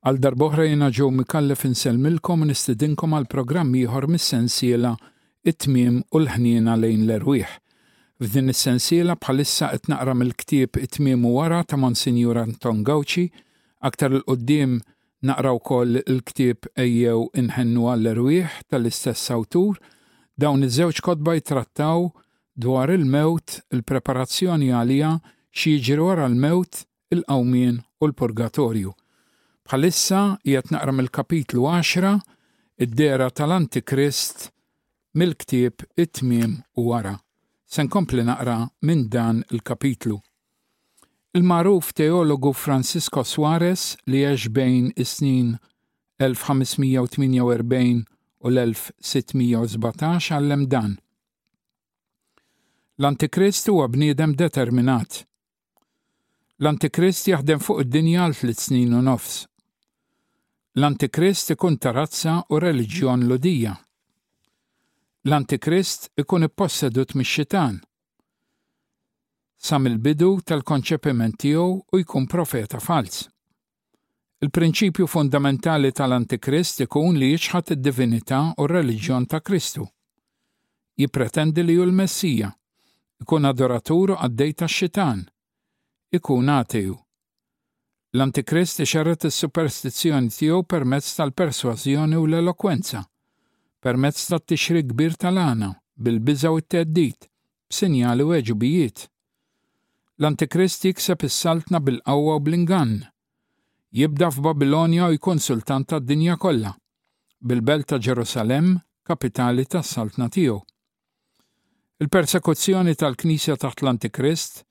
Għal darb'oħra jiena Joe Micallef insellmilkom u nistidinkom għal programm ieħor mis-sensiela It-Tmiem u l-Ħniena lejn l-Erwieħ. F'din is-sensiela bħalissa qed naqra mill-ktieb It-Tmiem u Wara ta' Monsinjur Anton Gauci, aktar 'l quddiem naqra wkoll il-ktieb Ejjew Inħennu għall-Erwieħ tal-istess awtur, dawn iż-żewġ kotba jittrattaw dwar il-mewt, il-preparazzjoni għaliha, xi jiġri wara l-mewt, il-qawmien u l-purgatorju. Bħalissa qiegħed naqra mill-kapitlu 10 id-dera tal-Antikrist mill-ktieb It-Tmiem u Wara. Se nkompli naqra minn dan il-kapitlu. Il-magħruf teologu Francisco Suarez li għex bejn is-snin 1548 u l-1617 għallem dan. L-Antikrist huwa bniedem determinat L-Antikrist jaħdem fuq id-dinja għal tliet snin u nofs. L-Antikrist ikun ta' razza u reliġjon ludija. L-Antikrist ikun ippossedut mix-xitan sa mill-bidu tal-konċepiment tiegħu u jkun profeta falz. Il-prinċipju fundamentali tal-Antikrist ikun li jiċħad id-divinità u r-reliġjon ta' Kristu. Jippretendi li hu l-Messija, ikun adoratur u qaddej tax-xitan, ikun ateju. L-Antikrist ixerred is-superstizzjoni tiegħu permezz tal-persważjoni u l-elokwenza, permezz tat-tixrid kbir tal-għana, bil-biża' u t-theddid, b'sinjali u għeġubijiet. L-Antikrist jikseb is-saltna bil-qawwa u bl-ingann. Jibda f'Babilonja u jkun sultan tad-dinja kollha, bil-belt ta' Ġerusalemm kapitali tas-saltna tiegħu. Il-persekuzzjoni tal-Knisja taħt l-Antikrist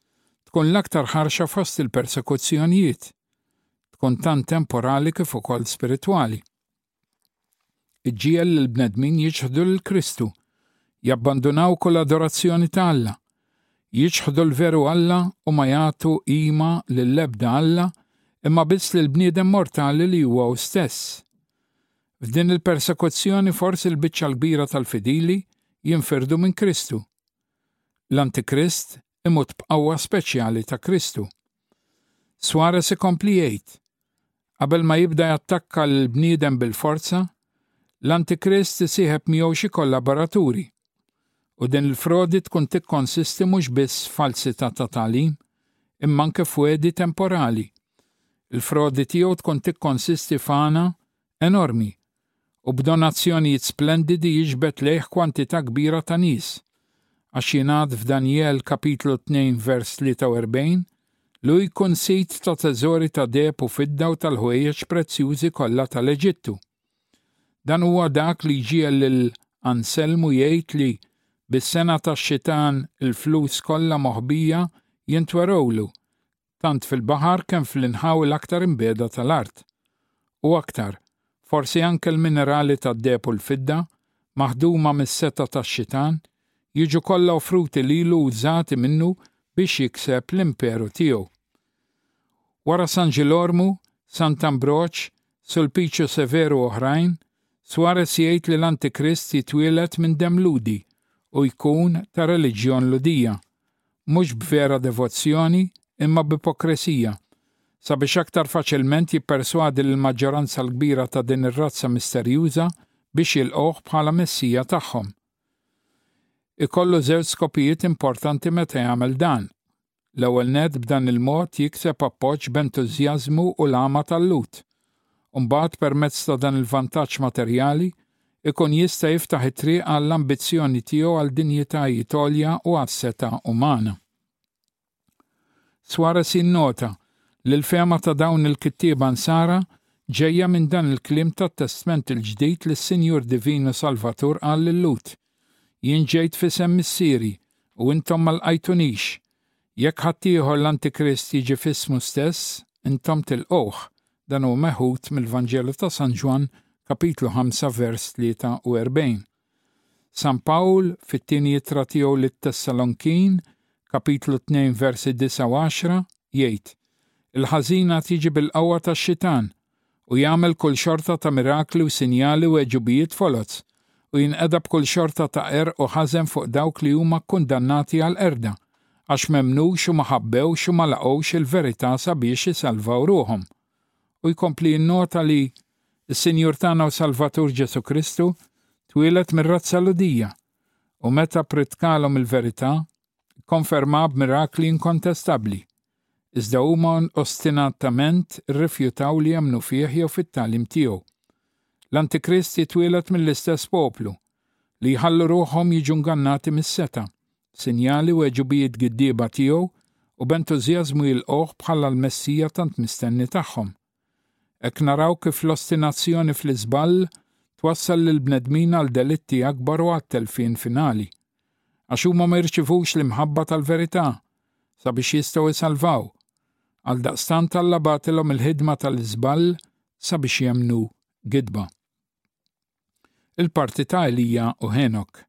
tkun l-aktar ħarxa fost il-persekuzzjonijiet. Tkun tant temporali kif ukoll spiritwali. Iġġiel lil bnedmin jiċħdu lil Kristu, jabbandunaw kull adorazzjoni ta' Alla, jiċħdu l-veru Alla u ma jagħtu qima lill-ebda Alla imma biss lil bniedem mortali li huwa hu stess. F'din il-persekuzzjoni forsi l-biċċa l-kbira tal-fidili jinfirdu minn Kristu. L-Antikrist imut b'qawwa speċjali ta' Kristu. Suarez ikompli jgħid, qabel ma jibda jattakka l-bniedem bil-forza, l-Antikrist isieħeb miegħu xi kollaboraturi. U din il-frodi tkun tikkonsisti mhux biss falsità ta' tagħlim, imma anke f'wedi temporali. Il-frodi tiegħu tkun tikkonsisti f'għana enormi u b'donazzjonijiet splendidi jiġbed lejh kwantità kbira ta' nies, għax jingħad f'Danjel kapitlu 2 vers 43 li hu jkun sid ta' teżori ta' deheb u fidda u tal-ħwejjeġ prezzjużi kollha tal-Eġittu. Dan huwa dak li jġiegħel lil Anselmu jgħid li bis-sengħa tax-xitan il-flus kollha moħbija jintwerewlu tant fil-baħar kemm fl-inħawi l-aktar imbiegħda tal-art. U aktar, forsi anke l-minerali tad-deheb u l-fidda, maħduma mis-setgħa tax-xitan, jiġu kollha offruti lilu użati minnu biex jikseb l-imperu tiegħu. Wara San Ġilormu, Sant'Ambroġ, Sulpiċu Severu oħrajn, Suarez jgħid li l-Antikrist jitwieled minn demm Lhudi u jkun ta' reliġjon Ludija. mhux b'vera devozzjoni imma b'ipokresija, sabiex aktar faċilment jipperswadi lill-maġġoranza l-kbira ta' din ir-razza misterjuża biex jilqgħuh bħala Messija tagħhom. Ikollu żewġ skopijiet importanti meta jagħmel dan. L-ewwel nett b'dan il-mod jikseb appoġġ b'entużjażmu u l-għama tal-Lhud. u mbagħad permezz ta' dan il-vantaġġ materjali jkun jista' jiftaħ it-triq għall-ambizzjoni tiegħu għal dinjitajiet għolja u għas-setgħa umana. Suarez jinnota li l-fehma ta' dawn il-kittieba Nsara ġejja minn dan il-kliem tat-Testment il-Ġdid li s-Sinjur Divin u Salvatur qal lil Lut, Jien ġejt f'isem Missieri, u intom ma lqajtunix, Jekk ħaddieħor l-Antikrist jiġi f'ismu stess, intom tilqgħuh, dan huwa meħud mill-Vanġelu ta' San Ġwann, kapitlu 5 vers 43. San Pawl fit-tieni ittra tiegħu lit-Tessalonkin, kapitlu 2 versi 9 u 10, jgħid, Il-ħażina tiġi bil-qawwa tax-xitan, u jagħmel kull xorta ta' mirakli u sinjali u għeġubijiet foloz, u jinqeda b'kull xorta ta' qerq u ħażen fuq dawk li huma kkundannati għall-qerda, għax m'emmnux u ma ħabbewx u ma laqgħux il-verità sabiex isalvaw ruħhom. U jkompli jinnota li, Is-Sinjur tagħna u Salvatur Ġesù Kristu twieled mir-razza Lhudija, u meta pprietkalhom il-verità, ikkonfermaha b'mirakli inkontestabbli. iżda huma ostinatament rrifjutaw li jemmnu fih jew fit-tagħlim tiegħu. L-Antikrist jitwieled mill-istess poplu li jħallu ruħhom jiġu ngannati mis-seta, sinjali u għeġubijiet giddieba tiegħu u b'entużjażmu jilqgħuh bħala l-Messija tant mistenni tagħhom. Hekk naraw kif l-ostinazzjoni fl-iżball twassal lill-bnedmin għal delitti akbar u għat-telfien finali. Għax huma ma jirċivux l-imħabba tal-verità sabiex jistgħu jsalvaw. Għaldaqstant Alla bagħatilhom il-ħidma tal-iżball sabiex jemmnu gidba. Il-parti ta' Elija u Henok.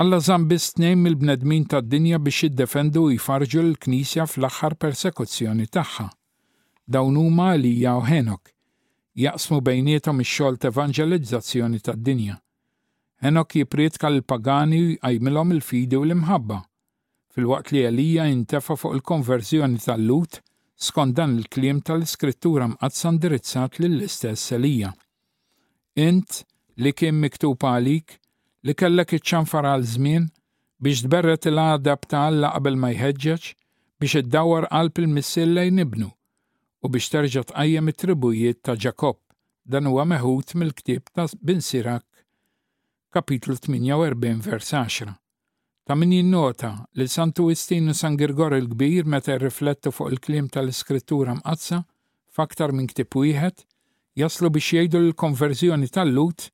Alla żamm biss tnejn mill-bnedmin tad-dinja biex jiddefendu u jfarrġu lill-Knisja fl-aħħar persekuzzjoni tagħha. Dawn huma Elija u Henok. Jaqsmu bejniethom ix-xogħol t'evanġelizzazzjoni tad-dinja. Henok jipprietka lill-pagani u jqajmilhom il-fidi u l-imħabba. filwaqt li Elija jintefa' fuq il-konverżjoni ta' Lut skont dan il-kliem tal-Iskrittura Mqaddsa ndirizzat lill-istess Elija, Int, li kien miktub għalik, li kellek iċċanfar għal żmien, biex tberred il-għadab ta' Alla qabel ma jħeġġeġ, biex iddawwar qalb il-missier lejn ibnu, u biex terġa' tqajjem it-tribujiet ta' Ġakobb. Dan huwa meħud mill-ktieb ta' Bin Sirak, kapitlu 48, vers 10. Ta' min jinnota li Santu Wistin u San Girgor il-Kbir meta jirriflettu fuq il-kliem tal-Iskrittura Mqaddsa f'aktar minn ktieb wieħed, jaslu biex jgħidu li l-konverżjoni tal-Lhud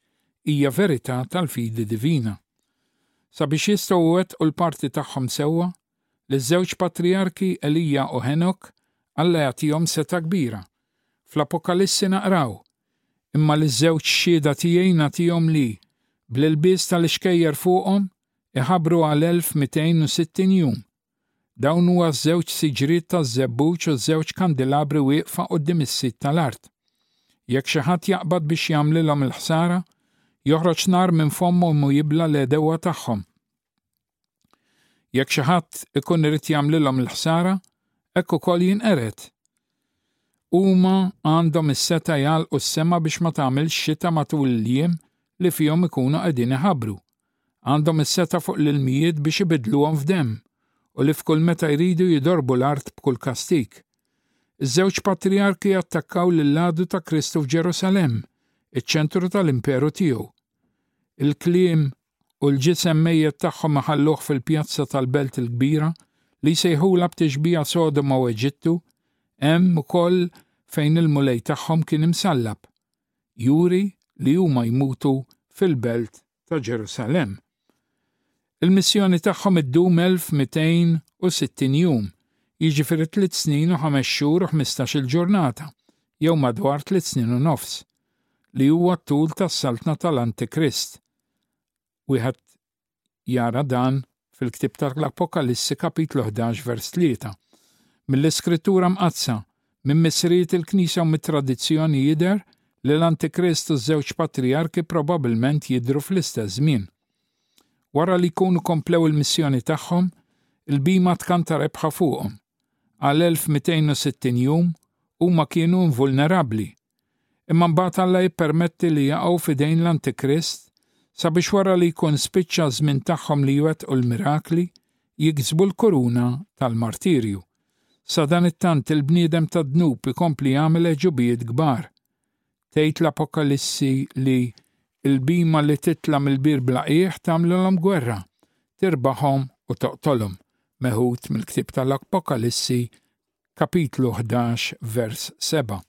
hija verità tal-fidi divina. Sabiex jistgħu jwettqu l-parti tagħhom sewwa, Liż-żewġ patrijarki Elija u Ħenok Alla jagħtihom setgħa kbira. Fl-Apokalissi naqraw, Imma liż-żewġ xhieda tiegħi nagħtihom li, bl-ilbies tal-ixkejjer fuqhom, iħabbru għal 1260 jum. Dawn huwa ż-żewġ siġriet taż-żebbuġ u ż-żewġ kandilabri wieqfa quddiem is-sid tal-art. Jekk xi ħadd jaqbad biex jagħmlilhom il-ħsara, joħroġ nar minn fommhom u jibla' l-għedewwa tagħhom. Jekk xi ħadd ikun irid jagħmlilhom il-ħsara, hekk ukoll jinqered. Huma għandhom is-seta' jgħalqu s-sema biex ma tagħmilx xita matul il-jiem li fihom ikunu qegħdin iħabbru. Għandhom is-seta' fuq l-ilmijiet biex ibidluhom f'demm u li f'kull meta jridu jidorbu l-art b'kull kastig. Iż-żewġ patrijarki attakkaw lill-għadu ta' Kristu f'Ġerusalemm, iċ-ċentru tal-imperu tiegħu. Il-kliem u l-ġisem mejjet tagħhom iħalluh fil-pjazza tal-belt il-kbira li jsejħulha b'tixbiha Sodoma u Eġittu, hemm ukoll fejn il-Mulej tagħhom kien imsallab. Juri li huma jmutu fil-belt ta' Ġerusalemm. Il-missjoni tagħhom iddum 1260 jum, jiġifieri tliet snin u ħames xhur u ħmistax il-ġurnata, jew madwar tliet snin u nofs, li huwa t-tul tas-saltna tal-Antikrist. Wieħed jara dan fil-ktieb tal-Appokalissi kapitlu 11 vers 3. Mill-Iskrittura Mqaddsa, minn missirijiet il-Knisja u mit-tradizzjoni jidher li l-Antikrist u ż-żewġ patrijarki probabbilment jidhru fl-istess żmien. Wara li jkunu komplew il-missjoni tagħhom, il-bhima tkanta rebħa fuqhom. Għal 1260 jum huma kienu invulnerabbli, Imma mbagħad Alla jippermetti li jaqgħu f'idejn l-Antikrist sabiex wara li jkun spiċċa ż-żmien tagħhom li jwettqu l-mirakli, jiksbu l-kuruna tal-martirju. Sadanittant il-bniedem tad-dnub ikompli jagħmel għeġubijiet kbar. Tgħid l-Apokalissi li l-bhima li titla' mill-bir blaqih tagħmlilhom gwerra, tirbaħhom u toqtolhom. Meħud mill-ktieb tal-Apokalissi kapitlu 11, vers 7.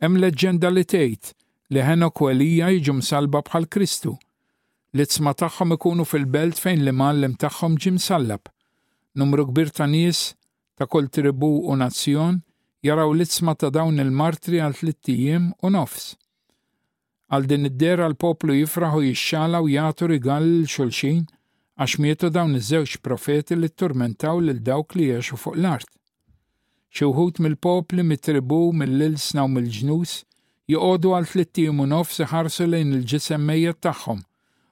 Hemm leġġenda li tgħid li Henok u Elija jiġu msalba bħal Kristu. L-itzma tagħhom ikunu fil-belt fejn l-imgħallem tagħhom ġie msallab. Numru kbir ta' nies ta' kull tribù u nazzjon jaraw l-itzma ta' dawn il-martri għal tliet ijiem u nofs. Għal din id-dehra l-poplu jifraħ u jixxala u jagħtu rigali lil xulxin, għax mietu dawn iż-żewġ profeti li tturmentaw lil dawk li jgħexu fuq l-art. Xi wħud mill-popli, mit-tribù, mill-ilsna u mill-ġnus joqogħdu għal tlitt ijiem u nofs iħarsu lejn il-ġisem mejjet tagħhom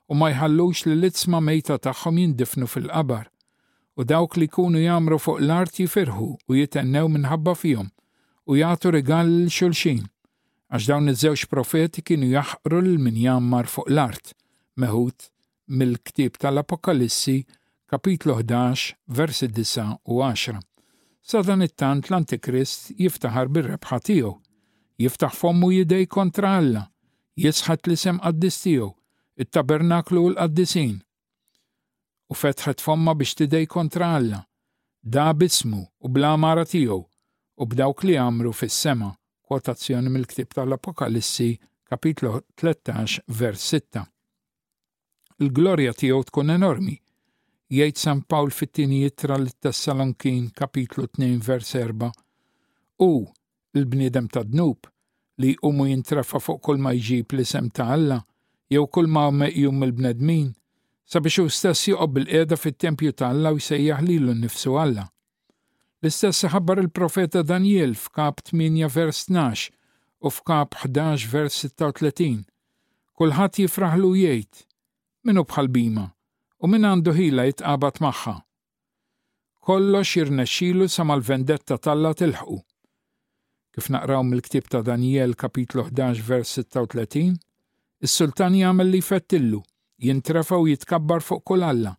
u ma jħallux li l-idsma mejta tagħhom jindifnu fil-qabar. U dawk li jkunu jagħmru fuq l-art jifirħu u jitennew minħabba fihom u jagħtu rigali lil xulxin. għax dawn iż-żewġ profeti kienu jaħqru lil min jgħammar fuq l-art, meħud mill-ktieb tal-Apokalissi, kapitlu 11, versi 9 u 10. Sadanittant l-Antikrist jiftaħar bir-rebħa tiegħu, jiftaħ fommu jidej kontra Alla, jisħat l-isem qaddis tiegħu, it-tabernaklu u l-qaddisin, U fetħet fomma biex tidej kontra Alla, da b'ismu u bl-għamara tiegħu u b'dawk li għamru fis-sema. Kwotazzjoni mill-ktieb tal-Apokalissi, kapitlu 13, vers 6. Il-glorja tiegħu tkun enormi. Jgħid San Pawl fit-tieni jittra lit-Tessalonkin, kapitlu 2, vers 4. U l-bniedem tad-dnub, li jqum u jintrafa fuq kull ma jġib l-isem ta' Alla, jew kull ma hu meqjum mill-bnedmin, sabiex hu stess joqgħod bil-qiegħda fit-tempju ta' Alla u jsejjaħ lilu nnifsu Alla. L-istess iħabbar il-profeta Danjel f'Kap 8 vers 12 u f'Kap 11 vers 36. Kulħadd jifraħlu jgħid, Min hu bħal bima, u min għandu ħila jitqabad magħha. Kollox jirnexxilu sa mal-vendetta t'Alla tilħqu. Kif naqraw mill-ktieb ta' Danjel kapitlu 11 vers 36, is-sultan jagħmel li jfettillu, jintrefa' u jitkabbar fuq kull alla,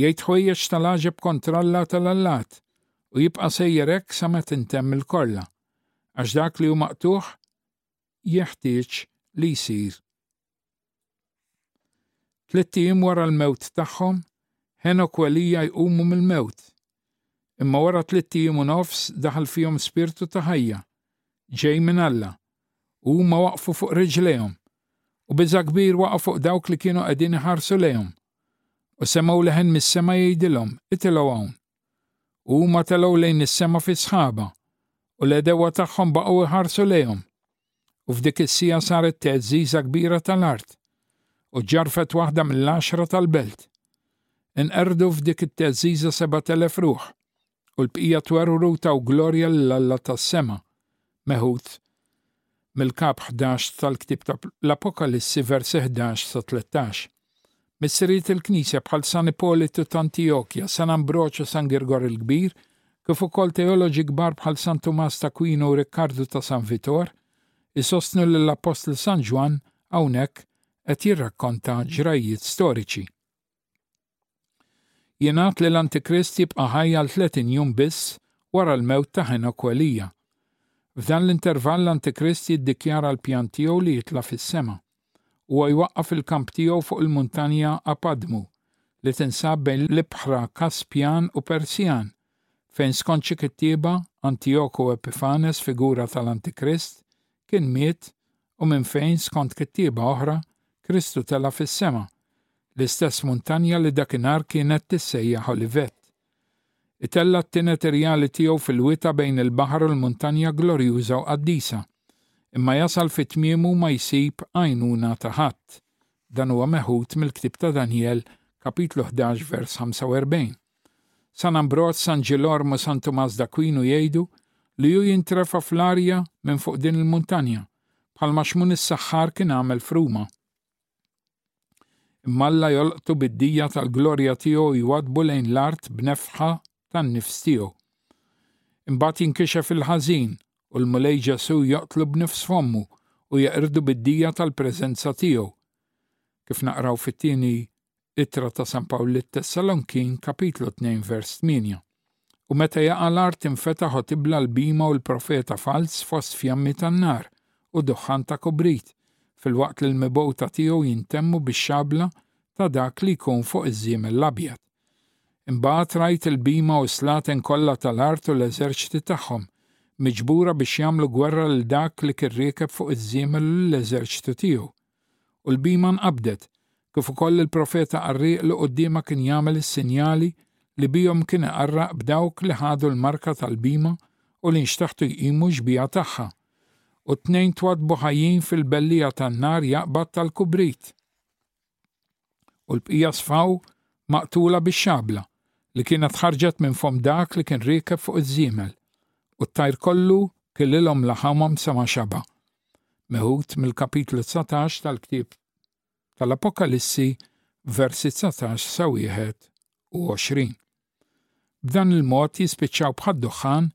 jgħid ħwejjeġ tal-għaġeb kontra Alla tal-allat, u jibqa' sejjer hekk sa meta tintemm il-korla, għax dak li hu maqtugħ jeħtieġ li jsir Tlitt ijiem wara l-mewt tagħhom, Henok u Elija jqumu mill-mewt. Imma wara tlitt ijiem u nofs daħal fihom spirtu ta' ħajja, ġej minn Alla, u huma waqfu fuq riġlejhom, u biża' kbir waqgħu fuq dawk li kienu qegħdin iħarsu lejhom. U semgħu leħen mis-sema jgħidilhom, itilgħu hawn. U huma telgħu lejn is-sema fi sħaba, u l-edewa tagħhom baqgħu iħarsu lejhom. U f'dik is-sija saret teżżiża kbira tal-art, u ġarfet waħda mill-għaxra tal-belt. Inqerdu f'dik it-teżżiża seba' telef ruħ, u l-bqija twerwru taw glorja lil Alla tas-sema, meħud mill-Kap 11 tal-ktieb ta' l-Apokalissi versi 11 sa 13. Missirijiet il-Knisja bħal San Ipolitu t'Antijokja, San Ambroċ u San Girgor il-Kbir, kif ukoll teoloġi kbar bħal San Tumas ta' Kwinu u Rikkardu ta' San Vitor, isostnu li l-Appostlu San Ġwann hawnhekk qed jirrakkonta ġrajjiet storiċi. Jingħad li l-Antikrist jibqa' ħaj għal 30 jum biss wara l-mewt ta' Ħenok u Elija. F'dan l-intervall l-Antikrist jiddikjara l-pjan tiegħu li jitla' fis-sema. Huwa jwaqqaf il-kamp tiegħu fuq il-muntanja Apadmu, li tinsab bejn l-ibħra Kaspjan u Persijan, fejn skont xi kittieba, Antijoku Epifanes, figura tal-Antikrist, kien miet u minn fejn, skont kittieba oħra, Kristu tela' fis-sema, l-istess muntanja li dakinhar kienet tissejjaħ Olivet. Itella' t-tienet irjali tiegħu fil-wita bejn il-baħar u l-muntanja glorjuża u qaddisa, imma jasal fi tmiemu ma jsib għajnuna ta' ħadd. Dan huwa meħud mill-ktieb ta' Danjel, kapitlu 11 vers 45. San Ambroż, San Ġilorm u San Tumas d'Akwinu jgħidu li hu jintrefa' fl-arja minn fuq din il-muntanja, bħalma Xmun is-Saħħar kien għamel f'Ruma. Imma Alla jolqtu bid-dija tal-glorja tiegħu u jwaddbu lejn l-art b'nefħa tan-nifs tiegħu. Imbagħad jinkixef il-ħażin u l-Mulej Ġesù joqtlu b'nifs fommu u jeqrdu bid-dija tal-preżenza tiegħu. Kif naqraw fit-tieni Ittra ta' San Pawl lit-Tessalonkin, kapitlu 2 vers 8. U meta jaqa' l-art infetaħ u tibla l-bhima u l-profeta falz fost fjammi tan-nar u duħħan ta' kubrit, filwaqt li l-mibgħuta tiegħu jintemmu bix-xabla ta' dak li jkun fuq iż-żiemel l-abjad. Imbagħad rajt il-bhima u s-slaten kollha tal-art u l-eżerċiti tagħhom, miġbura biex jagħmlu gwerra lil dak li kien riekeb fuq iż-żiemel u lill-eżerċitu tiegħu, U l-bhima nqabdet, kif ukoll il-profeta qarrieq li quddiemha kien jagħmel is-sinjali li bihom kien iqarraq b'dawk li ħadu l-marka tal-bhima u li nxtaħtu jqimu x-xbieha tagħha. U t-tnejn twaddbu ħajjin fil-belliegħa tan-nar jaqbad tal-kubrit. U l-bqija sfaw maqtula bix-xabla li kienet ħarġet minn fomm dak li kien riekeb fuq iż-żiemel. U t-tajr kollu kililhom laħamhom sa ma xaba'. meħud mill-kapitlu 19 tal-ktieb tal-Apokalissi versi 19 sa 21. B'dan il-mod jispiċċaw bħad-duħħan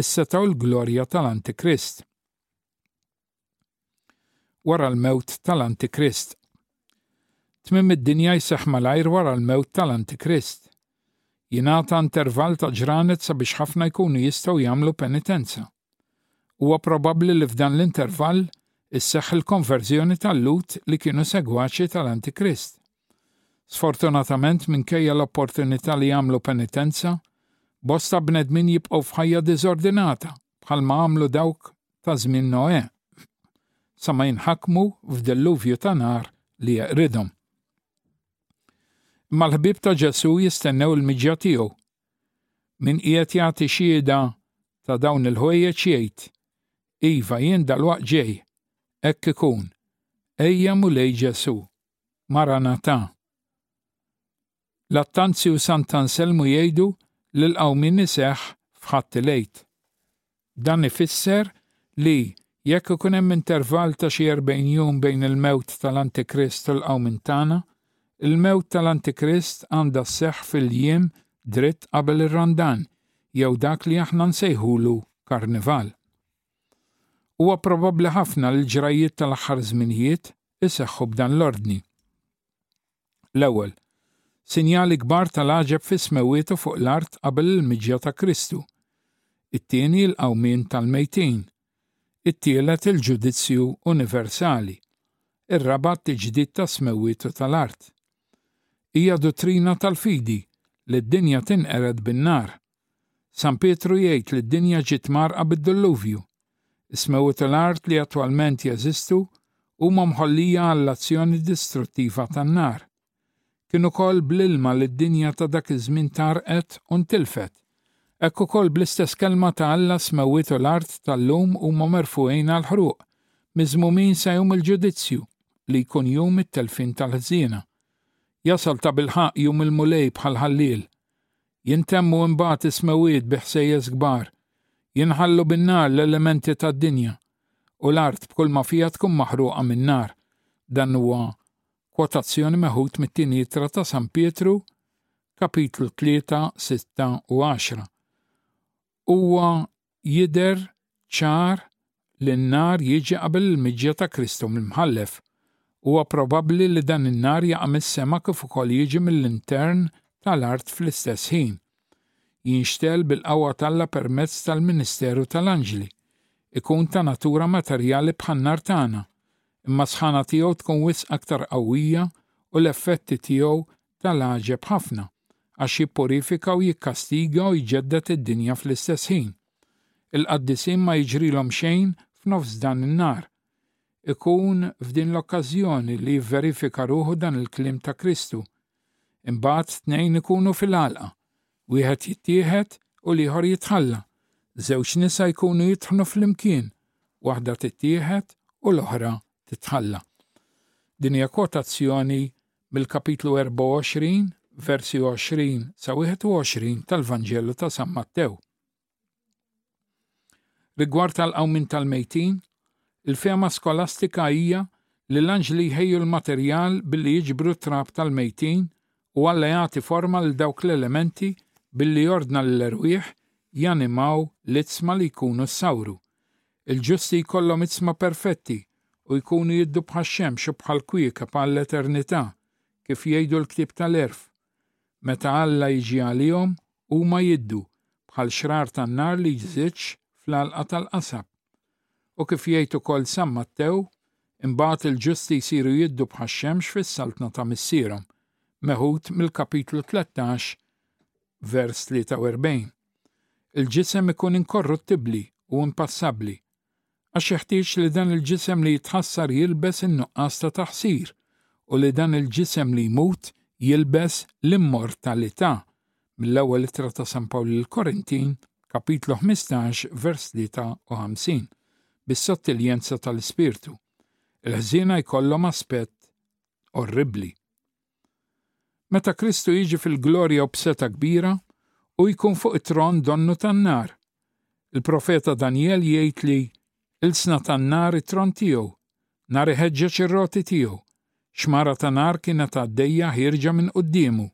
is-seta' u l-glorja tal-Antikrist. Wara l-mewt tal-Antikrist. Tmim id-dinja jseħħ malajr wara l-mewt tal-Antikrist. Jingħata intervall ta' ġranet sabiex ħafna jkunu jistgħu jagħmlu penitenza. Huwa probabbli li f'dan l-intervall isseħħ il-konverżjoni tal-Lhud li kienu segwaċi tal-Antikrist. Sfortunatament, minkejja l-opportunità li jagħmlu penitenza, bosta bnedmin jibqgħu f'ħajja diżordinata bħalma għamlu dawk ta' żmien Noè sa ma jinħakmu f'delluvju ta' nar li jeqridhom. Imma l-ħbib ta' Ġesù jistennew il-miġja tiegħu. Min qiegħed jagħti xieda ta' dawn il-ħwejjeġ jgħid, Iva jien dalwaqt ġej, hekk ikun, ejja Mulej Ġesù, Maranatà! Lattanzju u Sant'Anselmu jgħidu li l-qawmien iseħħ f'Ħadd il-Għid. Dan ifisser li Jekk ikun hemm intervall ta' xi erbgħin jum bejn il-mewt tal-Antikrist u l-qawm minn tagħna, il-mewt tal-Antikrist għandha sseħħ fil-jiem dritt qabel ir-Randan, jew dak li aħna nsejħulu Karnival. Huwa probabbli ħafna li l-ġrajjiet tal-aħħar żminijiet iseħħu b'dan l-ordni. L-ewwel, sinjali kbar tal-għaġeb fis-smewwiet u fuq l-art qabel il-miġja ta' Kristu. It-tieni, l-qawmien tal-mejtin. It-tielet, il-ġudizzju universali. Ir-raba' t-tiġdid tas-smewwiet u tal-art. Hija duttrina tal-fidi li d-dinja tinqered bin-nar. San Pietru jgħid li d-dinja ġiet mgħarrqa bid-Dilluvju. Is-smewwiet u l-art li attwalment jeżistu huma mħollija għall-azzjoni distruttiva tan-nar. Kien ukoll bl-ilma li d-dinja ta' dak iż-żmien tgħarrqet u ntilfet. Hekk ukoll bl-istess kelma ta' Alla s-smewwiet u l-art tal-lum huma merfugħin għall-ħruq, miżmumin sa jum il-ġudizzju, li jkun jum it-telfien tal-ħżiena. Jasal tabilħaqq jum il-Mulej bħal ħalliel. jintemmu imbagħad is-smewwiet bi ħsejjes kbar, jinħallu bin-nar l-elementi tad-dinja, u l-art b'kulma fiha tkun maħruqa min-nar. Dan huwa kwotazzjoni meħud mit-Tieni Ittra ta' San Pietru, kapitlu 3, 6 u 10. Huwa jidher ċar li n-nar jiġi qabel il-miġja ta' Kristu mill-Mħallef. Huwa probabbli li dan in-nar jaqa' mis-sema kif ukoll jiġi mill-intern ta' l-art fl-istess ħin. Jinxtegħel bil-qawwa t'Alla permezz tal-ministeru ta' l-anġli. Ikun ta' natura materjali bħan-nar tagħna, imma s-sħana tiegħu tkun wisq aktar qawwija u l-effetti tiegħu ta' l-għaġeb ħafna, għax jippurifika u jikkastiga u jġedded id-dinja fl-istess ħin. Il-qaddisin ma jiġrilhom xejn f'nofs dan in-nar. Ikun f'din l-okkażjoni li jivverifika ruħu dan il-kliem ta' Kristu. Imbagħad tnejn ikunu fil-għalqa. Wieħed jittieħed u l-ieħor jitħalla. Żewġ nisa jkunu jidħlu flimkien, waħda tittieħed u l-oħra titħalla. Din hija kwotazzjoni mill-kapitlu 24, versi 20 sa 21 tal-Vanġelu ta' San Mattew. Rigward tal-qawmin tal-mejtin, il-fehma skolastika hija li l-anġli jħejju l-materjal billi jiġbru t-trab tal-mejtin u Alla jagħti forma lil dawk l-elementi billi jordna lill-erwieħ janimaw l-idsma li jkunu ssawru. Il-ġusti jkollhom idsma perfetti u jkunu jiddu bħax-xemx u bħall-kwiekeb għall-eternità, kif jgħidu l-ktieb tal-għerf, Meta Alla jiġi għalihom, huma jiddu bħal xrar tan-nar li jżidx fl-għalqa tal-qasab. U kif jgħid ukoll San Mattew, imbagħad il-ġusti jsiru jiddu bħax-xemx fis-saltna ta' Missierhom, meħud mill-kapitlu 13, vers 43. Il-ġisem ikun inkorruttibbli u impassabbli, għax jeħtieġ li dan il-ġisem li jitħassar jilbes in-nuqqas ta' taħsir u li dan il-ġisem li jmut jilbes l-immortalità, mill-Ewwel Ittra ta' San Pawl lill-Korintin, kapitlu 15, vers 53, bis-sottiljenza tal-Ispirtu. Il-ħżiena jkollhom aspett orribbli. Meta Kristu jiġi fil-glorja u b'setgħa kbira, hu jkun fuq it-tron donnu tan-nar. Il-profeta Danjel jgħid li ilsna tan-nar it-tron tiegħu, nar iħeġġeġ ir-roti tiegħu, xmara ta' nar kienet għaddejja ħierġa minn quddiemu.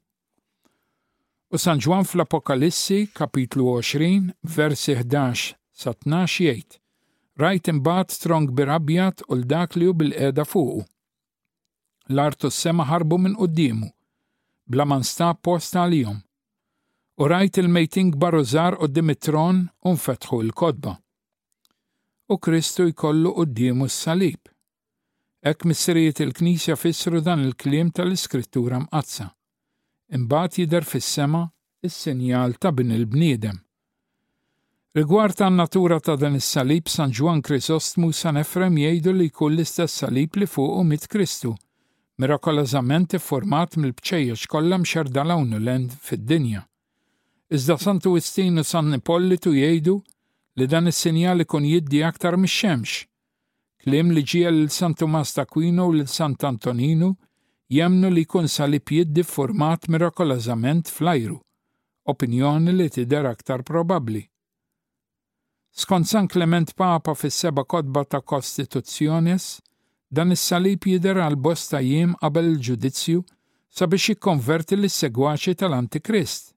U San Ġwann fl-Apokalissi, kapitlu 20, versi 11 sa 12 jgħid, Rajt imbagħad tron kbir abjad u l-dak li hu bil-qiegħda fuqu. L-art u s-sema ħarbu minn quddiemu, bla ma nstab post għalihom. U rajt il-mejtin kbar u żgħar quddiem it-tron u nfetħu l-kotba. U Kristu jkollu quddiemu s-salib. Hekk missirijiet il-Knisja fissru dan il-kliem tal-Iskrittura Mqaddsa. Imbagħad jidher fis-sema s-sinjal ta' Bin il-Bniedem. Rigward għan-natura ta' dan is-salib San Ġwann Krisostmu u San Efrem jgħidu li jkun l-istess salib li fuqu miet Kristu, mirakolażament iffurmat mill-bċejjeċ kollha mxerrda 'l hawn u 'l hend fid-dinja. Iżda Santu Wistin u San Ipollitu jgħidu li dan is-sinjal ikun jiddi aktar mix-xemx, Kliem li ġiegħel lil San Tumas t'Akwinu u lil Sant' Antoninu jemmnu li jkun salib jiddi ffurmat mirakolażament fl-ajru, opinjoni li tidher aktar probabbli. Skont San Klement Papa fis-seba' kotba ta' Costitutiones, dan is-salib jidher għal bosta jiem qabel il-ġudizzju sabiex jikkonverti lis-segwaċi tal-Antikrist.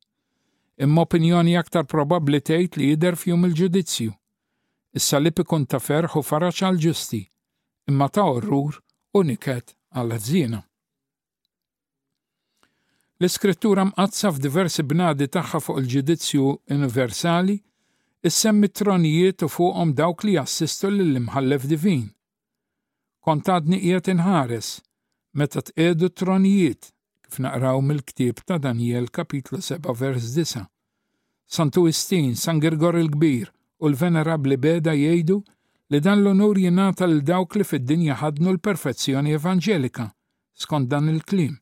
Imma opinjoni aktar probabbli tgħid li jidher f'jum il-ġudizzju. Is-salib ikun ta' ferħ u faraġ għall-ġusti, imma ta' orrur u niket għall-ħżiena. L-Iskrittura Mqaddsa f'diversi bnadi tagħha fuq il-ġudizzju universali issemmi t-tronijiet u fuqhom dawk li jassistu lill-Imħallef Divin, Kont għadni qiegħed inħares meta tqiegħdu t-tronijiet kif naqraw mill-ktieb ta' Danjel kapitlu 7 vers 9. Santu Istin, San Girgor il-Kbir u l-Venerabbli Beda jgħidu li dan l-onur jingħata lil dawk li fid-dinja ħadnu l-perfezzjoni evanġelika skont dan il-kliem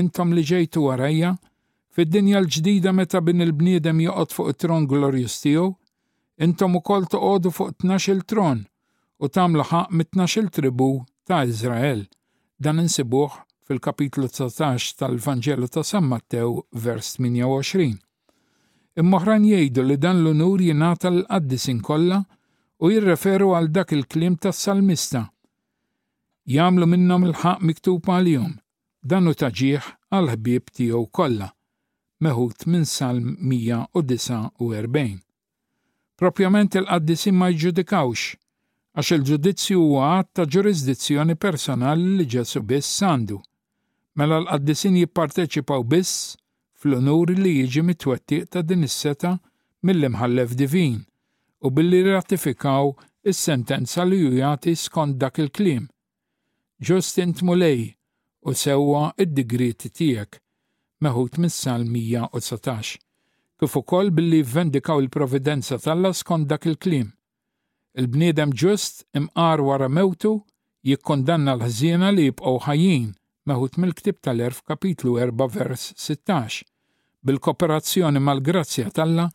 Intom li ġejtu warajja, fid-dinja l-ġdida meta Bin il-bniedem joqgħod fuq it-tron glorjuż tiegħu, intom ukoll toqogħdu fuq tnax-il tron u tagħmlu ħaqq mit-tnax-il tribù ta' Iżrael. Dan insibuh fil-kapitlu 19 tal-Vanġelu ta' San Mattew, vers 28. Imma oħrajn jgħidu li dan l-unur jingħata lill-qaddisin kollha u jirreferu għal dak il-kliem tas-salmista. Jagħmlu minnhom l-ħaqq miktub għalihom. Dan hu ta' ġieħ għall-ħbieb tiegħu kollha, meħud minn Salm 149. Proprjament il-qaddisin ma jġudikawx, għax il-ġudizzju huwa att ta' ġurisdizzjoni personali li Ġesù biss għandu. Mela l-qaddisin jipparteċipaw biss fl-unur li jiġi mit-twettiq ta' din is-setgħa mill-Imħallef Divin u billi jirratifikaw is-sentenza li hu jagħti skont dak il-kliem, Ġust int Mulej, u sewwa d-digrieti tiegħek, meħud mis-Salm 119, kif ukoll billi jivvendikaw il-providenza t'Alla skont dak il-kliem. Il-bniedem ġust imqar wara mewtu jikkundanna l-ħżiena li jibqgħu ħajjin, meħud mill-ktieb tal-Għerf kapitlu 4 vers 16, bil-koperazzjoni mal-grazzja t'Alla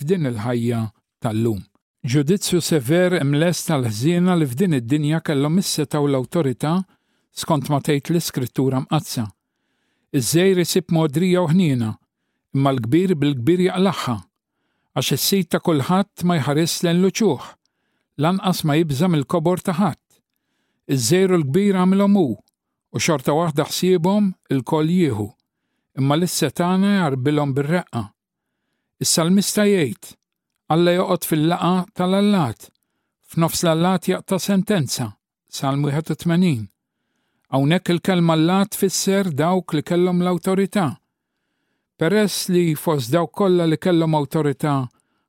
f'din il-ħajja tal-lum. Ġudizzju sever hemm lest għall-ħżiena li f'din id-dinja kellhom is-setgħa u l-awtorità skont ma tgħid l-Iskrittura Mqaddsa. Iż-żgħir isib mogħdrija u ħniena, imma l-kbir bil-kbir jaqlagħha, għax is-sid ta' kulħadd ma jħarisx lejn l-uċuħ, lanqas ma jibża' mill-kobor ta' ħadd. Iż-żgħir u l-kbir għamilhom hu, u xorta waħda ħsiebhom ilkoll jieħu, imma lis-setgħana jgħarbbilhom bir-reqqa. Is-salmista jgħid, Alla joqgħod fil-laqgħa tal-allat, f'nofs l-allat jaqta' sentenza. Salm 81. Hawnhekk il-kelma l tfisser dawk li kellhom l-awtorità. Peress li fost dawk kollha li kellhom awtorità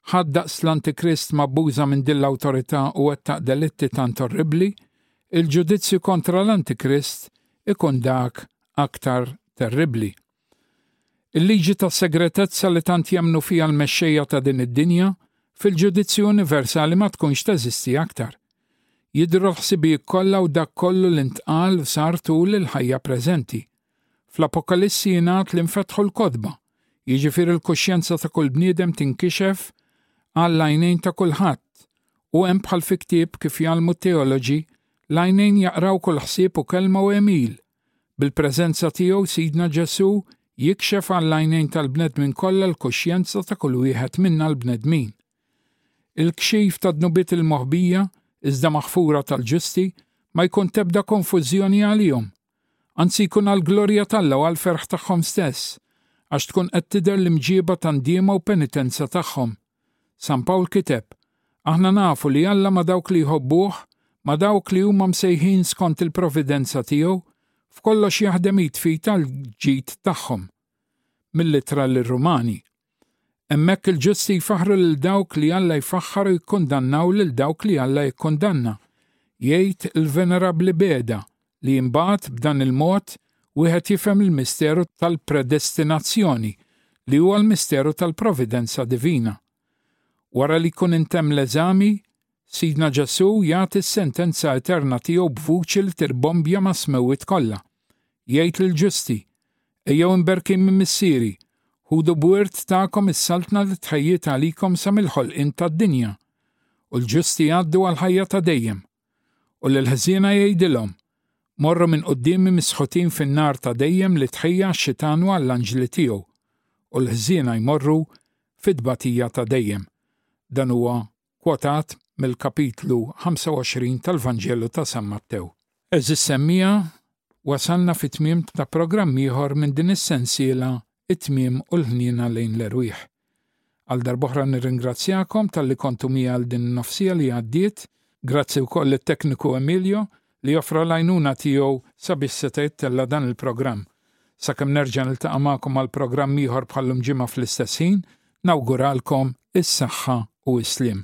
ħadd daqs l-Antikrist mabbuża minn din l-awtorità u wettaq delitti tant orribbli, il-ġudizzju kontra l-Antikrist ikun dak aktar terribbli. Il-liġi tas-segretezza li tant jemmnu fiha l-mexxejja ta' din id-dinja, fil-ġudizzju universali ma tkunx teżisti aktar. Jidhru l-ħsibijiet kollha u dak kollu li ntqal u sar tul il-ħajja preżenti. Fl-Apokalissi jingħad li nfetħu l-kotba, jiġifieri l-kuxjenza ta' kull bniedem tinkixef għall-għajnejn ta' kulħadd, u hemm bħal fi ktieb kif jgħallmu t-teoloġi, l-għajnejn jaqraw kull ħsieb u kelma u għemil, Bil-preżenza tiegħu Sidna Ġesù jikxef għall-għajnejn tal-bnedmin kollha l-kuxjenza ta' kull wieħed minna l-bnedmin. Il-kxif tad-dnubiet il-moħbija, iżda maħfura tal-ġusti, ma jkun tebda konfużjoni għalihom. Anzi jkun għall-glorja t'Alla u għall-ferħ tagħhom stess, għax tkun qed tidher l-imġieba ta' ndiema u penitenza tagħhom. San Pawl kiteb, Aħna nafu li Alla ma' dawk li jħobbuh, ma' dawk li huma msejħin skont il-providenza tiegħu, f'kollox jaħdem id f'id għall-ġid tagħhom. Mill-Ittra lir-Rumani. Hemmhekk il-ġusti jfaħħru lil dawk li Alla jfaħħar u jikkundannaw lil dawk li Alla jikkundanna. Jgħid il-Venerabbli Beda, li imbagħad b'dan il-mod wieħed jifhem il-misteru tal-predestinazzjoni, li huwa l-misteru tal-providenza divina. Wara li jkun intemm l-eżami, Sidna Ġesù jagħti s-sentenza eterna tiegħu b'vuċi li tirbombja ma' smewwiet kollha. Jgħid lil ġusti, ejjew imberkin minn Missieri, ħudu b'wirt tagħkom is-saltna li tħejjiet għalikom sa mill-ħolqien tad-dinja. U l-ġusti jgħaddu għal ħajja ta' dejjem. U lill-ħżiena jgħidilhom, Morru minn quddiemi misħutin fin-nar ta' dejjem li tħejja x-xitan u għall-anġli tiegħu. U l-ħżiena jmorru fit-tbatija ta' dejjem. Dan huwa kwotat mill-kapitlu 25 tal-Vanġelu ta' San Mattew. Għeżież semmiegħa, wasalna fit-tmiem ta' programm ieħor minn din is-sensiela It-Tmiem u l-Ħniena lejn l-Erwieħ. Għal darb'oħra nirringrazzjakom talli kontu miegħi għal din in-nofsija li għaddiet. Grazzi wkoll lit-tekniku Emilio li offra l-għajnuna tiegħu sabiex seta' jittella' dan il-programm. Sakemm nerġa' niltaqa' magħkom għal programm ieħor bħal-lum ġimgħa fl-istess ħin, nawguralkom is-saħħa u s-sliem.